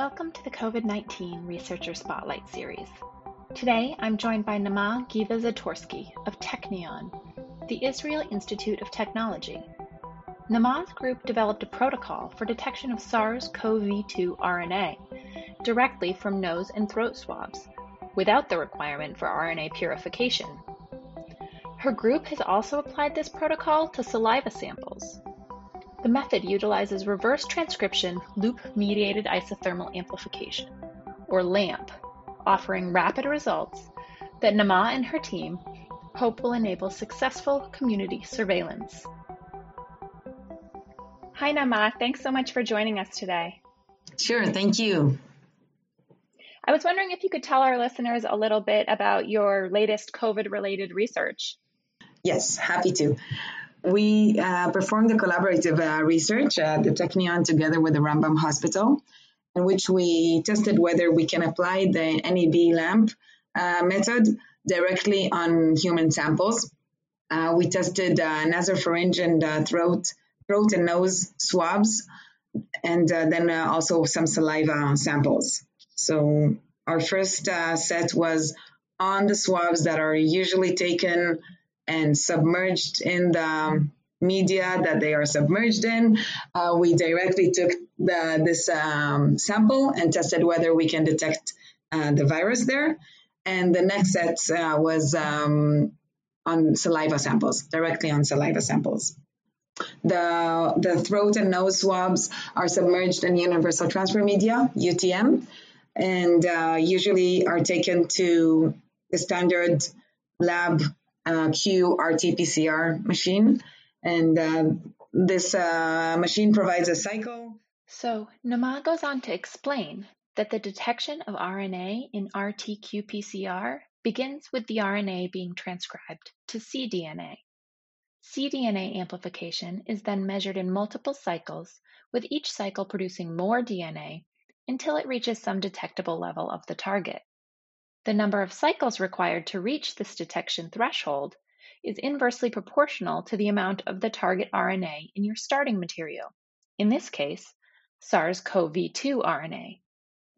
Welcome to the COVID 19 Researcher Spotlight Series. Today I'm joined by Naama Geva Zatorsky of Technion, the Israel Institute of Technology. Naama's group developed a protocol for detection of SARS CoV 2 RNA directly from nose and throat swabs without the requirement for RNA purification. Her group has also applied this protocol to saliva samples. The method utilizes reverse transcription loop-mediated isothermal amplification, or LAMP, offering rapid results that Naama and her team hope will enable successful community surveillance. Hi, Naama. Thanks so much for joining us today. Sure. Thank you. I was wondering if you could tell our listeners a little bit about your latest COVID related research. Yes, happy to. We uh, performed a collaborative uh, research at the Technion together with the Rambam Hospital, in which we tested whether we can apply the NEB LAMP uh, method directly on human samples. Uh, we tested uh, nasopharynge and uh, throat, throat and nose swabs, and then also some saliva samples. So our first set was on the swabs that are usually taken and submerged in the media that they are submerged in. Uh, we directly took the, this um, sample and tested whether we can detect uh, the virus there. And the next set uh, was um, on saliva samples, directly on saliva samples. The, the throat and nose swabs are submerged in universal transfer media, UTM, and uh, usually are taken to the standard lab uh, Q RT-PCR machine, and uh, this uh, machine provides a cycle. So Naama goes on to explain that the detection of RNA in RT-qPCR begins with the RNA being transcribed to cDNA. cDNA amplification is then measured in multiple cycles, with each cycle producing more DNA until it reaches some detectable level of the target. The number of cycles required to reach this detection threshold is inversely proportional to the amount of the target RNA in your starting material, in this case, SARS-CoV-2 RNA.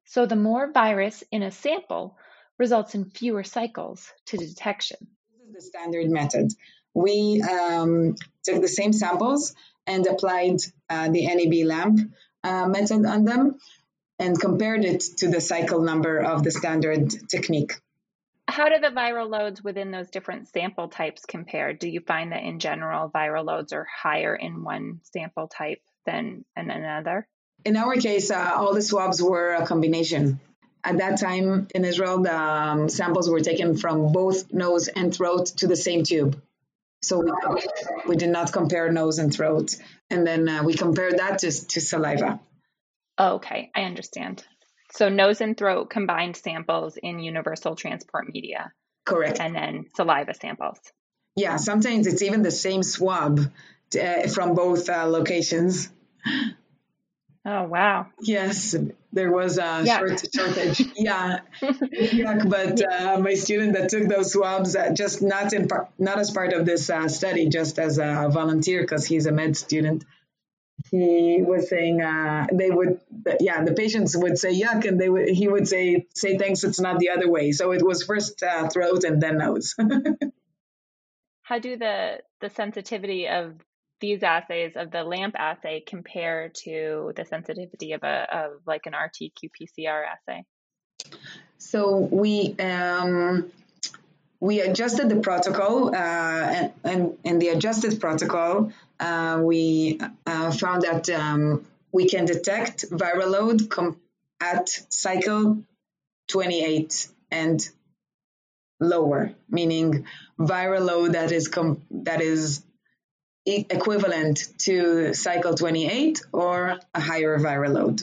So the more virus in a sample results in fewer cycles to detection. This is the standard method. We um, took the same samples and applied uh, the NEB LAMP uh, method on them and compared it to the cycle number of the standard technique. How do the viral loads within those different sample types compare? Do you find that in general viral loads are higher in one sample type than in another? In our case, uh, all the swabs were a combination. At that time in Israel, the um, samples were taken from both nose and throat to the same tube. So we, we did not compare nose and throat. And then uh, we compared that to, to saliva. Oh, okay, I understand. So nose and throat combined samples in universal transport media. Correct. And then saliva samples. Yeah, sometimes it's even the same swab uh, from both uh, locations. Oh wow! Yes, there was a short, shortage. yeah, yuck. But uh, my student that took those swabs, uh, just not in par- not as part of this uh, study, just as a volunteer because he's a med student he was saying uh, they would yeah the patients would say yuck and they would he would say say thanks it's not the other way. So it was first uh, throat and then nose. How do the the sensitivity of these assays of the lamp assay compare to the sensitivity of a of like an rt-qpcr assay? So we um, we adjusted the protocol, uh, and, in the adjusted protocol, uh, we uh, found that um, we can detect viral load com- at cycle 28 and lower, meaning viral load that is com- that is equivalent to cycle 28 or a higher viral load.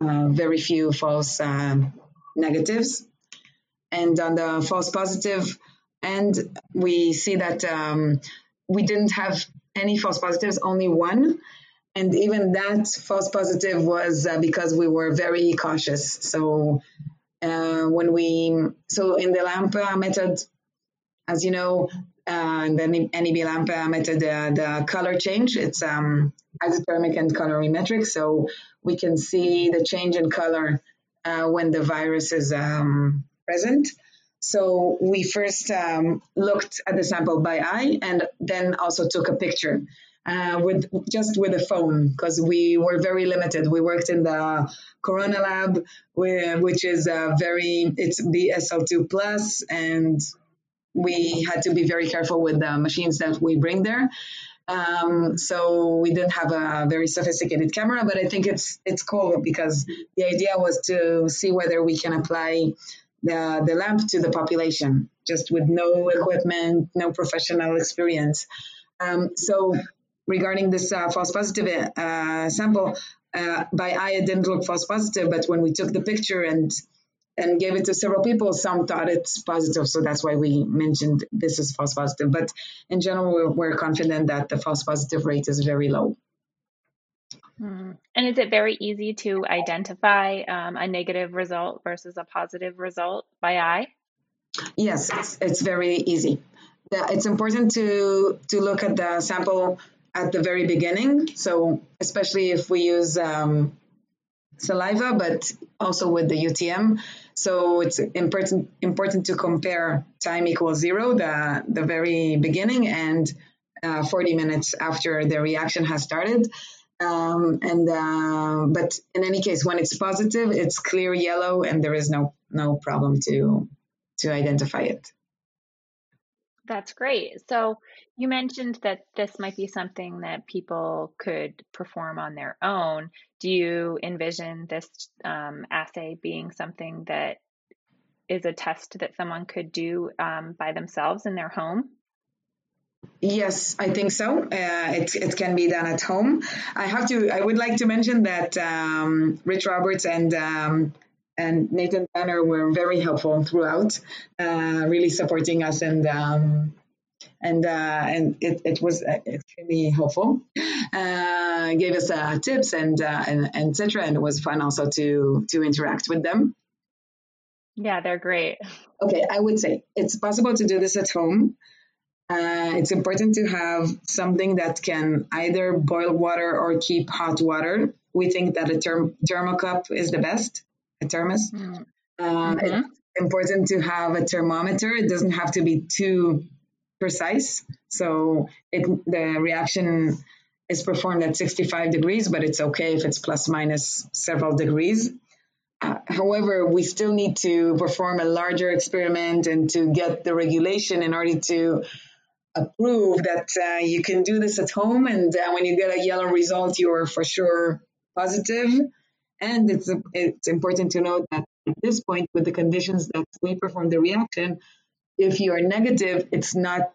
Uh, very few false um, negatives. And on the false positive end, we see that um, we didn't have any false positives, only one. And even that false positive was uh, because we were very cautious. So uh, when we, so in the LAMP method, as you know, uh, the NEB lamp method, uh, the color change. It's um, isothermic and colorimetric, so we can see the change in color uh, when the virus is um, present. So we first um, looked at the sample by eye and then also took a picture uh, with just with a phone because we were very limited. We worked in the Corona lab, which is a very it's BSL2 plus, and we had to be very careful with the machines that we bring there. Um, so we didn't have a very sophisticated camera, but I think it's it's cool because the idea was to see whether we can apply the the lamp to the population just with no equipment, no professional experience. Um, so regarding this uh, false positive uh, sample, uh, by eye it didn't look false positive, but when we took the picture and and gave it to several people, some thought it's positive, so that's why we mentioned this is false positive. But in general, we're, we're confident that the false positive rate is very low. Hmm. And is it very easy to identify um, a negative result versus a positive result by eye? Yes, it's, it's very easy. It's important to to look at the sample at the very beginning. So especially if we use um, saliva, but also with the UTM. So it's important important to compare time equals zero, the the very beginning, and uh, 40 minutes after the reaction has started. Um, and uh, but in any case, when it's positive, it's clear yellow, and there is no no problem to to identify it. That's great. So you mentioned that this might be something that people could perform on their own. Do you envision this um, assay being something that is a test that someone could do um, by themselves in their home? Yes, I think so. Uh, it, it can be done at home. I have to. I would like to mention that um, Rich Roberts and um, and Nathan Tanner were very helpful throughout, uh, really supporting us and um, and uh, and it, it was extremely helpful. Uh, gave us uh, tips and uh, and etc. And it was fun also to to interact with them. Yeah, they're great. Okay, I would say it's possible to do this at home. Uh, it's important to have something that can either boil water or keep hot water. We think that a term- thermocup is the best a thermos. Mm-hmm. Uh, mm-hmm. It's important to have a thermometer. It doesn't have to be too precise. So it, the reaction is performed at 65 degrees, but it's okay if it's plus minus several degrees. Uh, however, we still need to perform a larger experiment and to get the regulation in order to approve that uh, you can do this at home. And uh, when you get a yellow result, you're for sure positive. And it's, it's important to note that at this point, with the conditions that we perform the reaction, if you are negative, it's not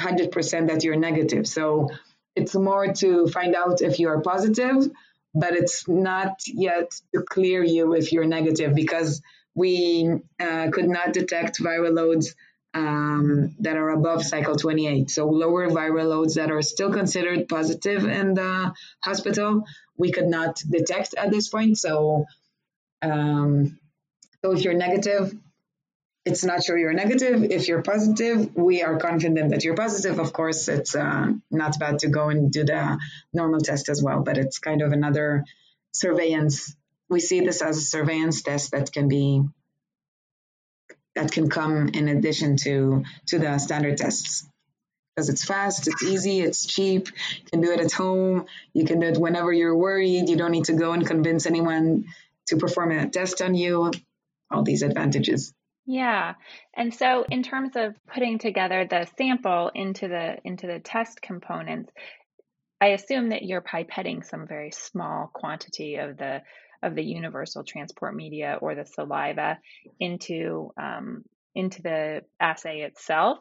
100% that you're negative. So it's more to find out if you are positive, but it's not yet to clear you if you're negative because we uh, could not detect viral loads um, that are above cycle 28. So lower viral loads that are still considered positive in the hospital, we could not detect at this point. So, um, so if you're negative, it's not sure you're negative. If you're positive, we are confident that you're positive. Of course, it's uh, not bad to go and do the normal test as well, but it's kind of another surveillance. We see this as a surveillance test that can be that can come in addition to to the standard tests because it's fast, it's easy, it's cheap. You can do it at home. You can do it whenever you're worried. You don't need to go and convince anyone to perform a test on you. All these advantages. Yeah. And so in terms of putting together the sample into the into the test components, I assume that you're pipetting some very small quantity of the of the universal transport media or the saliva into um, into the assay itself.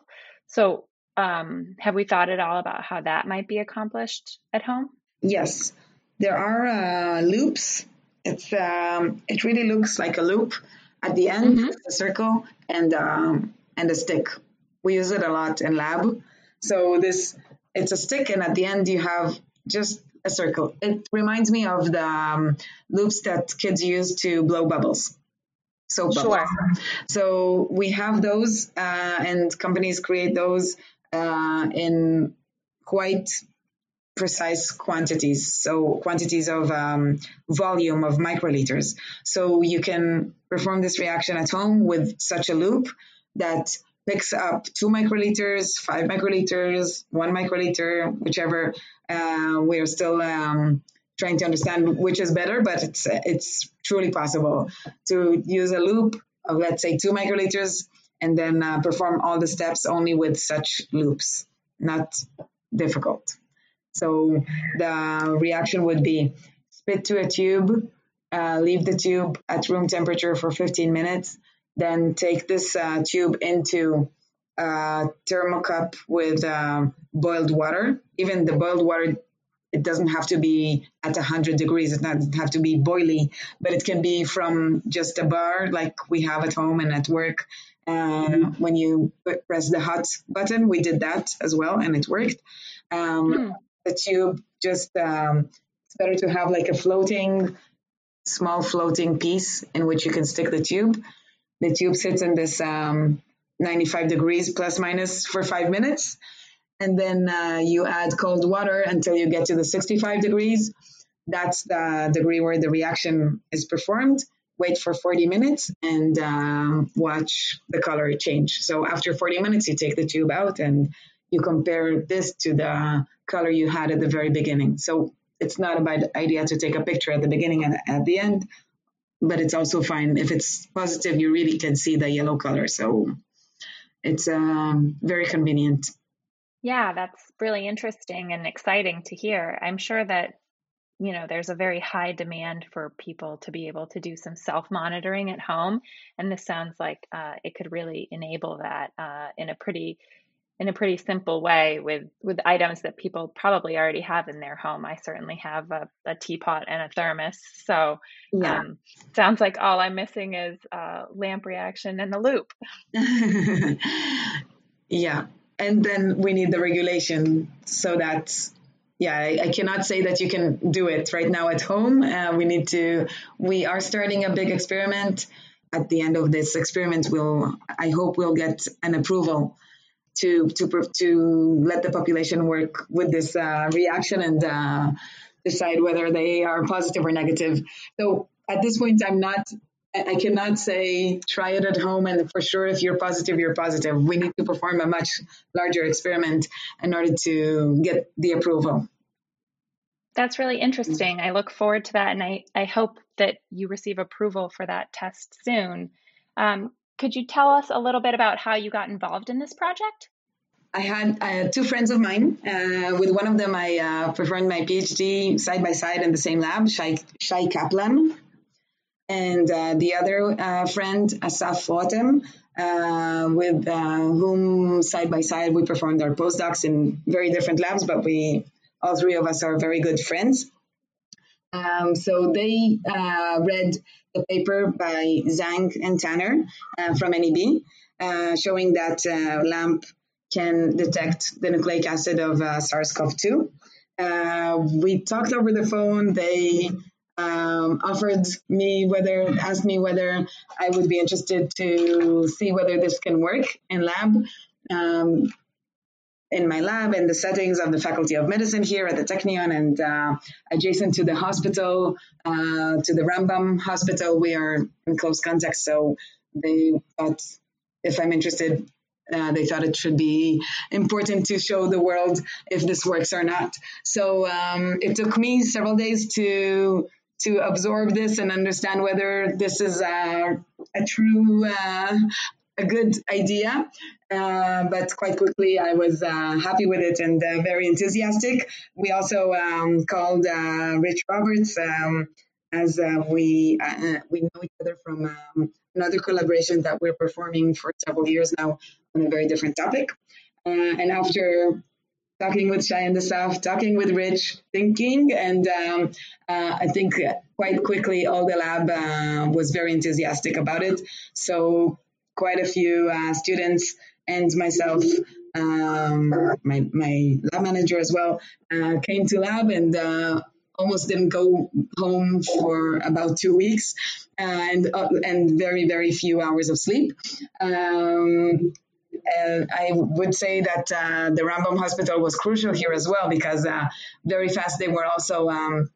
So um, have we thought at all about how that might be accomplished at home? Yes, there are uh, loops. It's um, it really looks like a loop at the end, mm-hmm. a circle and um, and a stick. We use it a lot in lab. So this it's a stick, and at the end you have just a circle. It reminds me of the um, loops that kids use to blow bubbles. So sure. So we have those, uh, and companies create those uh, in quite precise quantities, so quantities of um, volume of microliters. So you can perform this reaction at home with such a loop that picks up two microliters, five microliters, one microliter, whichever. Uh, we are still um, trying to understand which is better, but it's it's truly possible to use a loop of let's say two microliters and then uh, perform all the steps only with such loops. Not difficult. So the reaction would be spit to a tube, uh, leave the tube at room temperature for 15 minutes, then take this uh, tube into a thermocup with uh, boiled water. Even the boiled water, it doesn't have to be at 100 degrees. It doesn't have to be boiling, but it can be from just a bar like we have at home and at work. Uh, when you press the hot button, we did that as well, and it worked. Um, hmm the tube just um, it's better to have like a floating small floating piece in which you can stick the tube the tube sits in this um, 95 degrees plus minus for five minutes. And then uh, you add cold water until you get to the 65 degrees. That's the degree where the reaction is performed. Wait for 40 minutes and um, watch the color change. So after 40 minutes you take the tube out and you compare this to the color you had at the very beginning. So it's not a bad idea to take a picture at the beginning and at the end, but it's also fine if it's positive. You really can see the yellow color, so it's um, very convenient. Yeah, that's really interesting and exciting to hear. I'm sure that you know there's a very high demand for people to be able to do some self monitoring at home, and this sounds like uh, it could really enable that uh, in a pretty in a pretty simple way with with items that people probably already have in their home. I certainly have a, a teapot and a thermos. So yeah. Um, sounds like all I'm missing is a lamp reaction and the loop. yeah. And then we need the regulation so that yeah, I, I, cannot say that you can do it right now at home. Uh, we need to, we are starting a big experiment. At the end of this experiment, we'll, I hope we'll get an approval to to to let the population work with this uh, reaction and uh, decide whether they are positive or negative. So at this point, I'm not. I cannot say try it at home and for sure if you're positive, you're positive. We need to perform a much larger experiment in order to get the approval. That's really interesting. I look forward to that and I, I hope that you receive approval for that test soon. Um, could you tell us a little bit about how you got involved in this project? I had uh, two friends of mine. Uh, with one of them, I uh, performed my PhD side by side in the same lab, Shai, Shai Kaplan. And uh, the other uh, friend, Asaf Rotem, uh, with whom side by side we performed our postdocs in very different labs, but we, all three of us are very good friends. Um, so they read the paper by Zhang and Tanner uh, from NEB, uh, showing that uh, LAMP can detect the nucleic acid of uh, SARS-CoV-2. Uh, we talked over the phone. They um, offered me whether, asked me whether I would be interested to see whether this can work in lab. Um, in my lab in the settings of the Faculty of Medicine here at the Technion and uh, adjacent to the hospital, uh, to the Rambam Hospital. We are in close contact, so they thought if I'm interested, uh, they thought it should be important to show the world if this works or not. So um, it took me several days to to absorb this and understand whether this is a, a true uh, a good idea. Uh, but quite quickly, I was uh, happy with it and uh, very enthusiastic. We also um, called uh, Rich Roberts, um, as uh, we uh, we know each other from um, another collaboration that we're performing for several years now on a very different topic. and after talking with Shai and Asaf, talking with Rich, thinking, and um, I think quite quickly all the lab was very enthusiastic about it. So quite a few uh, students and myself, um, my, my lab manager as well, uh, came to lab and uh, almost didn't go home for about two weeks and uh, and very very few hours of sleep. Um, and I would say that uh, the Rambam Hospital was crucial here as well because uh, very fast they were also um,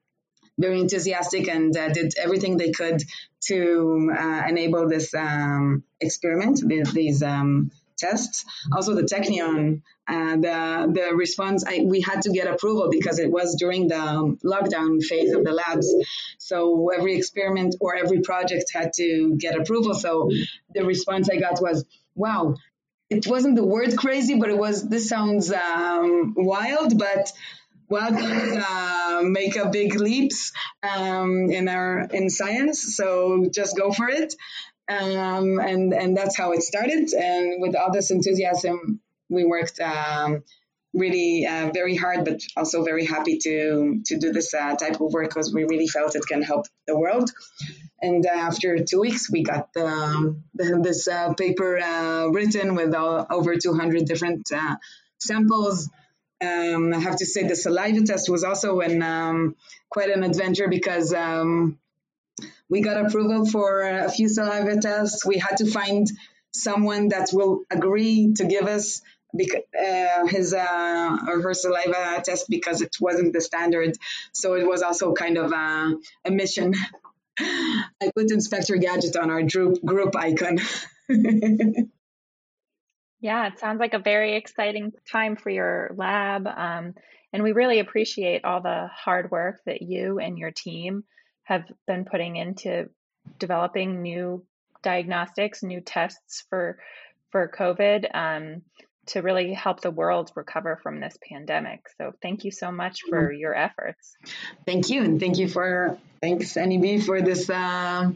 very enthusiastic and uh, did everything they could to uh, enable this um, experiment, these um, tests. Also, the Technion, uh, the the response, I, we had to get approval because it was during the lockdown phase of the labs. So every experiment or every project had to get approval. So the response I got was, "Wow." It wasn't the word crazy, but it was. This sounds um, wild, but well uh, make a big leaps um, in our in science so just go for it um, and and that's how it started. And with all this enthusiasm, we worked um, really uh, very hard, but also very happy to to do this uh, type of work because we really felt it can help the world. And uh, after two weeks, we got the, this uh, paper uh, written with all, over 200 different samples. Um, I have to say the saliva test was also an, um, quite an adventure because um, we got approval for a few saliva tests. We had to find someone that will agree to give us uh, his uh, or her saliva test because it wasn't the standard. So it was also kind of a, a mission. I put Inspector Gadget on our group group icon. yeah, it sounds like a very exciting time for your lab. Um, and we really appreciate all the hard work that you and your team have been putting into developing new diagnostics, new tests for for COVID um, to really help the world recover from this pandemic. So thank you so much for mm-hmm. your efforts. Thank you, and thank you for thanks NEB for this uh,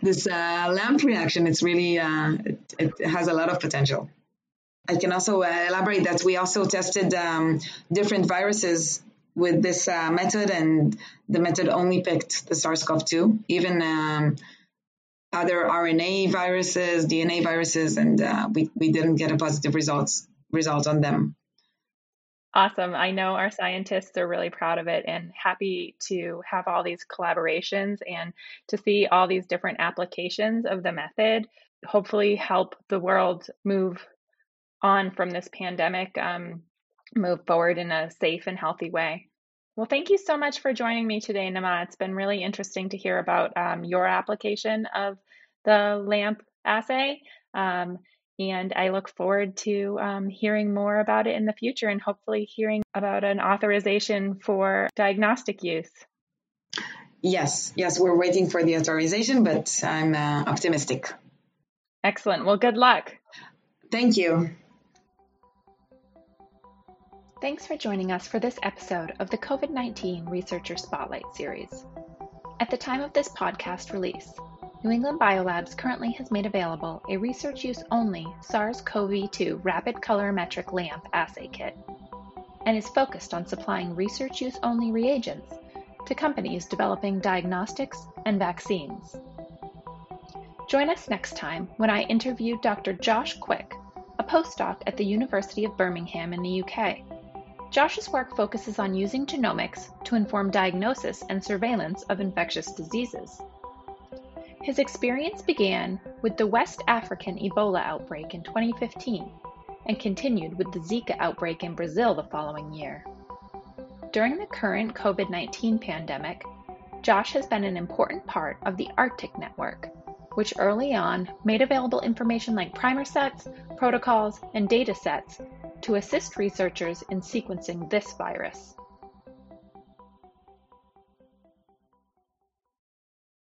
this uh, lamp reaction. It's really uh, it, it, has a lot of potential. I can also uh, elaborate that we also tested um, different viruses with this uh, method, and the method only picked the SARS-CoV-2. Even um, other RNA viruses, DNA viruses, and uh, we we didn't get a positive results result on them. Awesome. I know our scientists are really proud of it and happy to have all these collaborations and to see all these different applications of the method. Hopefully, help the world move on from this pandemic, um, move forward in a safe and healthy way. Well, thank you so much for joining me today, Naama. It's been really interesting to hear about um, your application of the LAMP assay. Um, and I look forward to um, hearing more about it in the future and hopefully hearing about an authorization for diagnostic use. Yes, yes, we're waiting for the authorization, but I'm uh, optimistic. Excellent. Well, good luck. Thank you. Thanks for joining us for this episode of the COVID 19 Researcher Spotlight series. At the time of this podcast release, New England Biolabs currently has made available a research use only SARS CoV 2 rapid colorimetric LAMP assay kit and is focused on supplying research use only reagents to companies developing diagnostics and vaccines. Join us next time when I interview Dr. Josh Quick, a postdoc at the University of Birmingham in the UK Josh's work focuses on using genomics to inform diagnosis and surveillance of infectious diseases. His experience began with the West African Ebola outbreak in 2015 and continued with the Zika outbreak in Brazil the following year. During the current COVID 19 pandemic, Josh has been an important part of the ARTIC Network, which early on made available information like primer sets, protocols, and data sets to assist researchers in sequencing this virus.